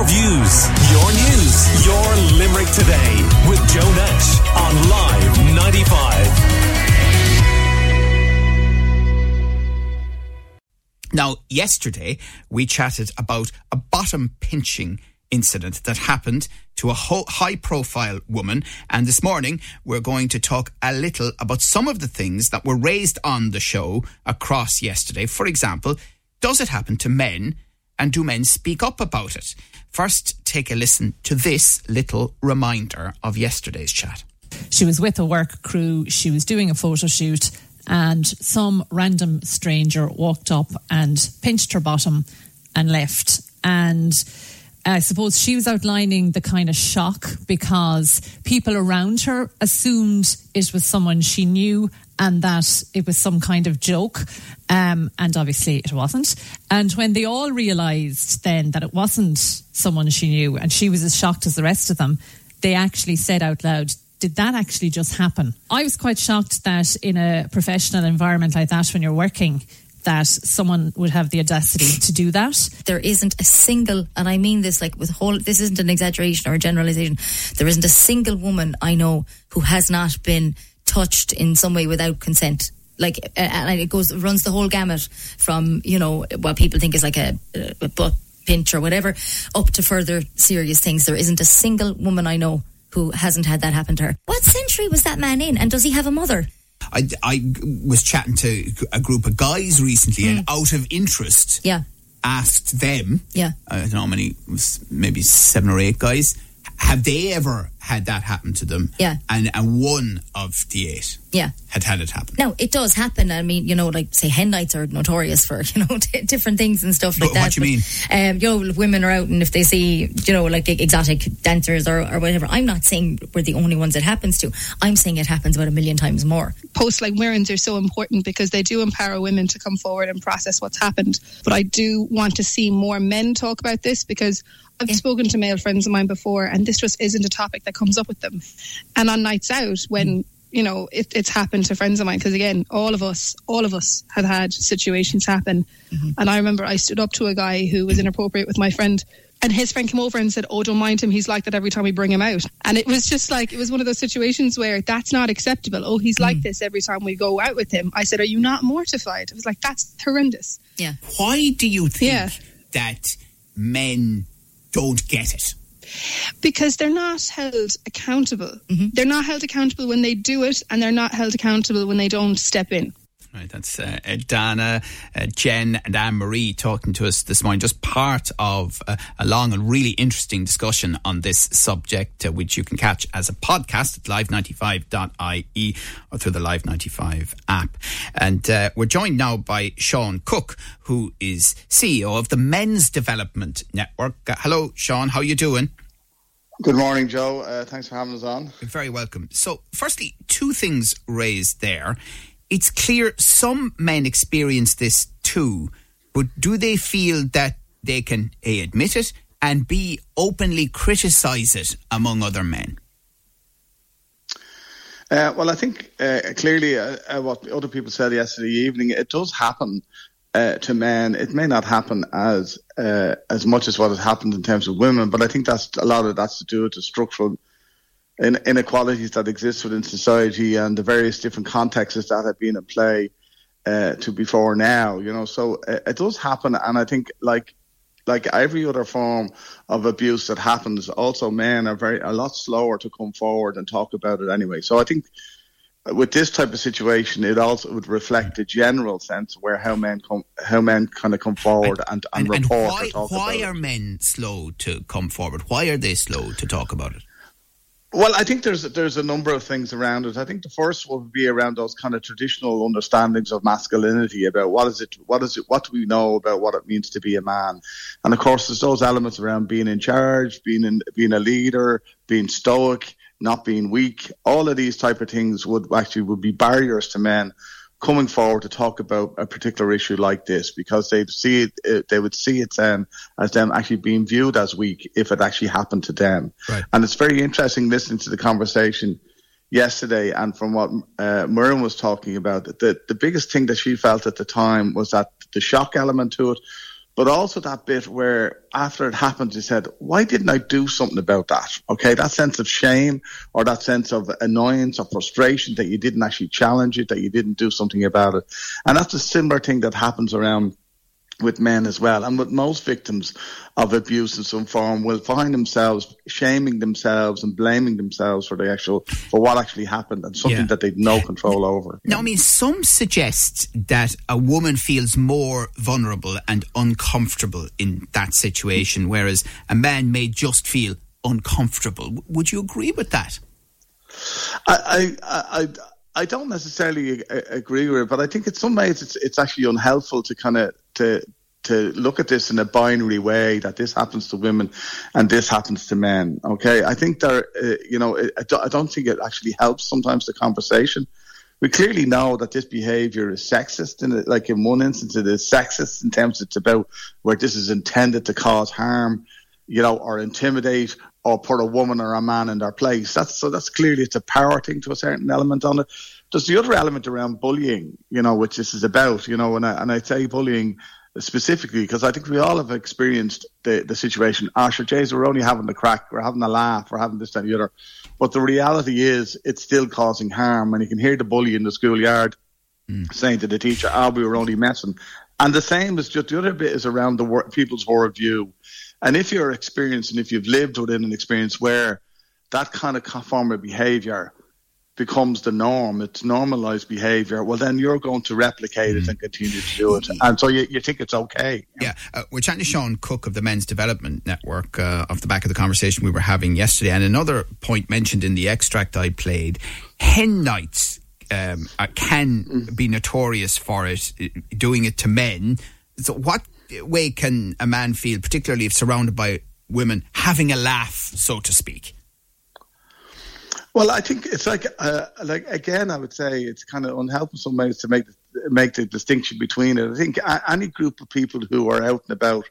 Your views, your news, your Limerick today with Joe Nash on Live 95. Now, yesterday we chatted about a bottom pinching incident that happened to a ho- high profile woman. And this morning we're going to talk a little about some of the things that were raised on the show across yesterday. For example, does it happen to men? And do men speak up about it? First, take a listen to this little reminder of yesterday's chat. She was with a work crew, she was doing a photo shoot, and some random stranger walked up and pinched her bottom and left. And I suppose she was outlining the kind of shock because people around her assumed it was someone she knew and that it was some kind of joke. Um, and obviously it wasn't. And when they all realised then that it wasn't someone she knew and she was as shocked as the rest of them, they actually said out loud, did that actually just happen? I was quite shocked that in a professional environment like that, when you're working, that someone would have the audacity to do that. There isn't a single, and I mean this like with whole, this isn't an exaggeration or a generalization. There isn't a single woman I know who has not been touched in some way without consent. Like, uh, uh, and it goes, runs the whole gamut from, you know, what people think is like a, a butt pinch or whatever, up to further serious things. There isn't a single woman I know who hasn't had that happen to her. What century was that man in? And does he have a mother? I, I was chatting to a group of guys recently, mm. and hmm. out of interest, yeah, asked them, yeah, uh, I don't know how many, maybe seven or eight guys, have they ever had that happen to them? Yeah, and and one of the eight, yeah, had had it happen. No, it does happen. I mean, you know, like say hen nights are notorious for you know t- different things and stuff like but that. What do you but, mean? Um, you know, women are out and if they see you know like exotic dancers or, or whatever, I'm not saying we're the only ones it happens to. I'm saying it happens about a million times more. Posts like Muireann's are so important because they do empower women to come forward and process what's happened. But I do want to see more men talk about this because I've yeah. spoken to male friends of mine before, and this just isn't a topic that comes up with them. And on nights out, when mm you know, it, it's happened to friends of mine because again, all of us, all of us have had situations happen. Mm-hmm. And I remember I stood up to a guy who was inappropriate with my friend and his friend came over and said, Oh, don't mind him. He's like that every time we bring him out. And it was just like, it was one of those situations where that's not acceptable. Oh, he's mm. like this every time we go out with him. I said, Are you not mortified? I was like, That's horrendous. Yeah. Why do you think yeah. that men don't get it? Because they're not held accountable. Mm-hmm. They're not held accountable when they do it, and they're not held accountable when they don't step in. Right, that's uh, Dana, uh, Jen, and Anne Marie talking to us this morning. Just part of uh, a long and really interesting discussion on this subject, uh, which you can catch as a podcast at live95.ie or through the Live 95 app. And uh, we're joined now by Sean Cooke, who is CEO of the Men's Development Network. Uh, hello, Sean. How are you doing? Good morning, Joe. Uh, thanks for having us on. You're very welcome. So, firstly, two things raised there. It's clear some men experience this too, but do they feel that they can A, admit it and B, openly criticise it among other men? Uh, well, I think uh, clearly uh, uh what other people said yesterday evening, it does happen uh, to men. It may not happen as uh, as much as what has happened in terms of women, but I think that's a lot of that's to do with the structural in, inequalities that exist within society and the various different contexts that have been in play uh, to before now. You know, so uh, it does happen, and I think like like every other form of abuse that happens, also men are very a lot slower to come forward and talk about it anyway. So I think with this type of situation, it also would reflect the general sense where how men come, how men kind of come forward and, and, and, and report why, or talk why about are it. men slow to come forward? Why are they slow to talk about it? Well, I think there's there's a number of things around it. I think the first would be around those kind of traditional understandings of masculinity about what is it, what is it, what do we know about what it means to be a man, and of course there's those elements around being in charge, being in, being a leader, being stoic, not being weak, all of these type of things would actually would be barriers to men coming forward to talk about a particular issue like this because they see it, uh, they would see it then as them actually being viewed as weak if it actually happened to them. Right. And it's very interesting listening to the conversation yesterday and from what uh, Miriam was talking about, the, the biggest thing that she felt at the time was that the shock element to it but also that bit where after it happened, you said, why didn't I do something about that? Okay. That sense of shame or that sense of annoyance or frustration that you didn't actually challenge it, that you didn't do something about it. And that's a similar thing that happens around with men as well. And with most victims of abuse in some form will find themselves shaming themselves and blaming themselves for the actual for what actually happened and something Yeah. that they've no control over. Now, I mean, some suggest that a woman feels more vulnerable and uncomfortable in that situation, whereas a man may just feel uncomfortable. Would you agree with that? I, I, I, I don't necessarily uh, agree with it, but I think in some ways it's it's actually unhelpful to kind of to to look at this in a binary way that this happens to women and this happens to men. Okay, I think there, uh, you know, I don't, think it actually helps sometimes the conversation. We clearly know that this behaviour is sexist, and like in one instance, it is sexist in terms it's about where this is intended to cause harm, you know, or intimidate or put a woman or a man in their place. That's so that's clearly it's a power thing to a certain element on it. There's the other element around bullying, you know, which this is about, you know, and I, and I say bullying specifically because I think we all have experienced the, the situation. Ah, sure, Jays, we're only having the crack, we're having a laugh, we're having this, and the other. But the reality is it's still causing harm and you can hear the bully in the schoolyard saying to the teacher, ah, we were only messing. And the same is just the other bit is around the wor- people's worldview. And if you're experienced and if you've lived within an experience where that kind of form of behavior becomes the norm, it's normalized behavior, well, then you're going to replicate it and continue to do it. And so you, you think it's okay. Yeah, uh, we're chatting to Sean Cooke of the Men's Development Network uh, off the back of the conversation we were having yesterday. And another point mentioned in the extract I played hen nights um, uh, can be notorious for it, uh, doing it to men. So, what way can a man feel, particularly if surrounded by women, having a laugh, so to speak? Well, I think it's like, uh, like again, I would say it's kind of unhelpful in some ways to make make the distinction between it. I think a- any group of people who are out and about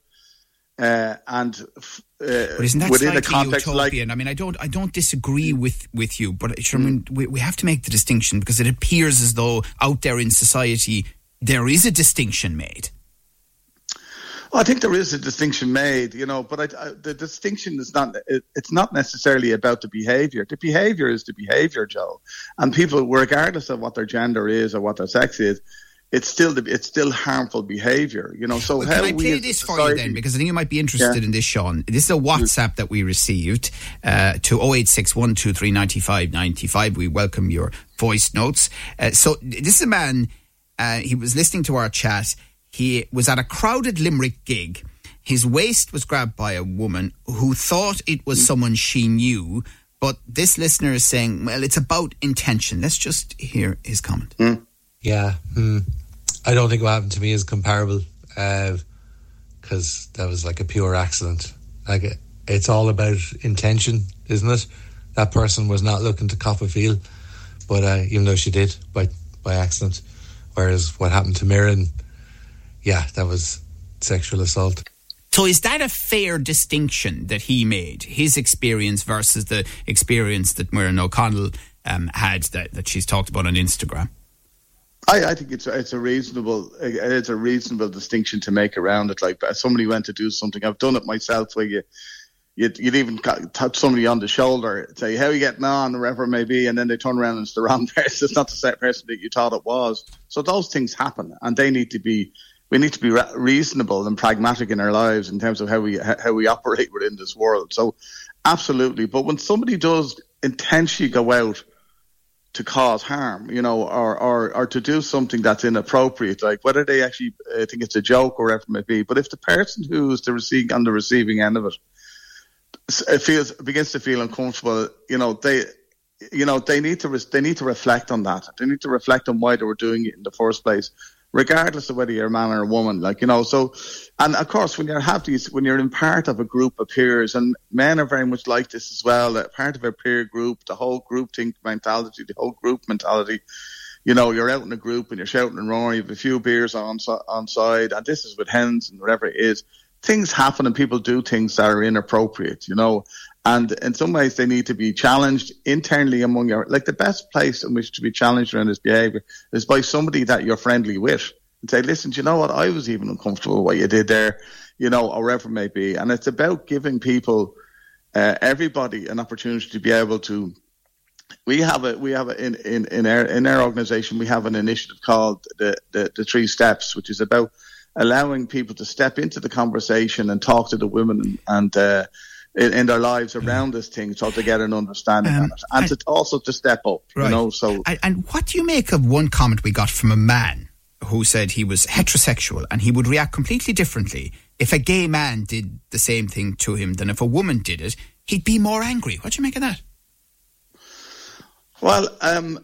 uh, and f- uh, But isn't that within a context like utopian? I mean, I don't, I don't disagree with, with you, but I mean, we, we have to make the distinction because it appears as though out there in society there is a distinction made. Well, I think there is a distinction made, you know, but I, I, the distinction is not, it, it's not necessarily about the behavior. The behavior is the behavior, Joe. And people, regardless of what their gender is or what their sex is, it's still the, it's still harmful behavior, you know. So Well, how can I play this for you then? Because I think you might be interested Yeah. in this, Sean. This is a WhatsApp that we received uh, to 086 123 95 95. We welcome your voice notes. Uh, so this is a man, uh, he was listening to our chat. He was at a crowded Limerick gig. His waist was grabbed by a woman who thought it was someone she knew. But this listener is saying, well, it's about intention. Let's just hear his comment. Yeah, hmm. I don't think what happened to me is comparable because that was like a pure accident. Like it's all about intention, isn't it? That person was not looking to cop a feel, but uh, even though she did by by accident. Whereas what happened to Muireann, yeah, that was sexual assault. So is that a fair distinction that he made? His experience versus the experience that Muireann O'Connell um, had that, that she's talked about on Instagram? I, I think it's it's a reasonable it's a reasonable distinction to make around it. Like somebody went to do something, I've done it myself. Where you you'd, you'd even touch somebody on the shoulder, say how are you getting on, wherever it may be, and then they turn around and it's the wrong person. It's not the same person that you thought it was. So those things happen, and they need to be. We need to be re- reasonable and pragmatic in our lives in terms of how we how we operate within this world. So, absolutely. But when somebody does intentionally go out to cause harm, you know, or, or, or to do something that's inappropriate, like whether they actually uh, think it's a joke or whatever it may be. But if the person who's the receiving on the receiving end of it it feels begins to feel uncomfortable, you know, they, you know, they need to res- they need to reflect on that. They need to reflect on why they were doing it in the first place, regardless of whether you're a man or a woman. Like you know, so and of course when you have these, when you're in part of a group of peers, and men are very much like this as well. That part of a peer group, the whole group think mentality, the whole group mentality. You know, you're out in a group and you're shouting and roaring. You have a few beers on on side, and this is with hens and whatever it is. Things happen and people do things that are inappropriate. You know, and in some ways they need to be challenged internally among your like the best place in which to be challenged around this behavior is by somebody that you're friendly with and say, listen, do you know what? I was even uncomfortable with what you did there, you know, or whatever it may be. And it's about giving people, uh, everybody, an opportunity to be able to. We have a we have a, in, in in our in our organisation we have an initiative called the, the the three steps, which is about allowing people to step into the conversation and talk to the women and uh, in, in, their lives around this thing, so to get an understanding um, on it, and, and to also to step up. Right. You know, so and, and what do you make of one comment we got from a man who said he was heterosexual and he would react completely differently if a gay man did the same thing to him than if a woman did it? He'd be more angry. What do you make of that? Well, um,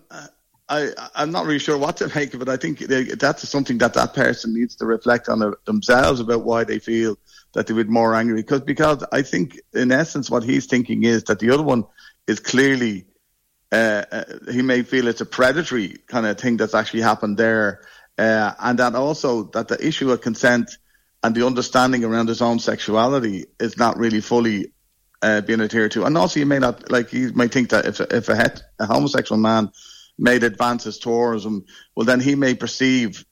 I, I'm not really sure what to make of it. I think they, that's something that that person needs to reflect on themselves about why they feel that they would more angry. Because because I think in essence what he's thinking is that the other one is clearly uh, uh, he may feel it's a predatory kind of thing that's actually happened there, uh, and that also that the issue of consent and the understanding around his own sexuality is not really fully uh, being adhered to. And also, you may not like you may think that if if a, het, a homosexual man made advances towards him, well, then he may perceive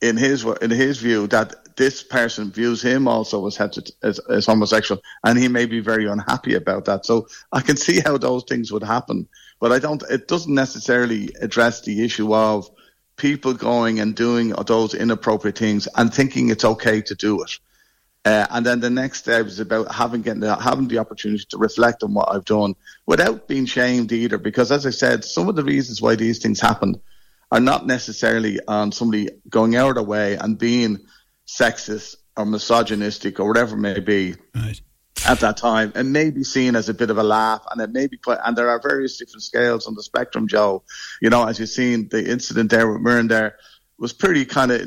in his in his view that this person views him also as, as, as homosexual, and he may be very unhappy about that. So I can see how those things would happen, but I don't. It doesn't necessarily address the issue of people going and doing those inappropriate things and thinking it's okay to do it. Uh, and then the next step is about having getting the, having the opportunity to reflect on what I've done without being shamed either. Because as I said, some of the reasons why these things happen are not necessarily on somebody going out of their way and being sexist or misogynistic or whatever it may be. Right. At that time, it may be seen as a bit of a laugh, and it may be quite. And there are various different scales on the spectrum, Joe. You know, as you've seen the incident there with Muireann there, was pretty kind of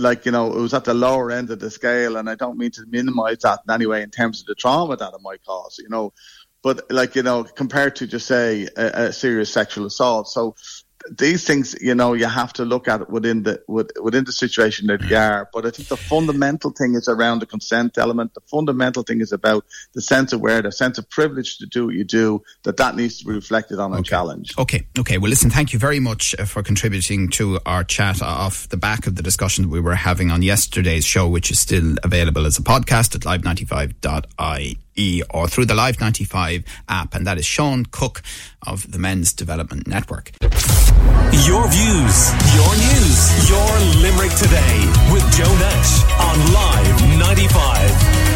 like you know it was at the lower end of the scale, and I don't mean to minimise that in any way in terms of the trauma that it might cause, you know, but like you know compared to just say a, a serious sexual assault. So these things, you know, you have to look at it within the within the situation that you are. But I think the fundamental thing is around the consent element. The fundamental thing is about the sense of where the sense of privilege to do what you do. That that needs to be reflected on okay. and challenged. Okay, okay. Well, listen, thank you very much uh, for contributing to our chat off the back of the discussion that we were having on yesterday's show, which is still available as a podcast at live95.ie or through the Live 95 app, and that is Sean Cooke of the Men's Development Network. Your views, your news, your Limerick today with Joe Nash on Live 95.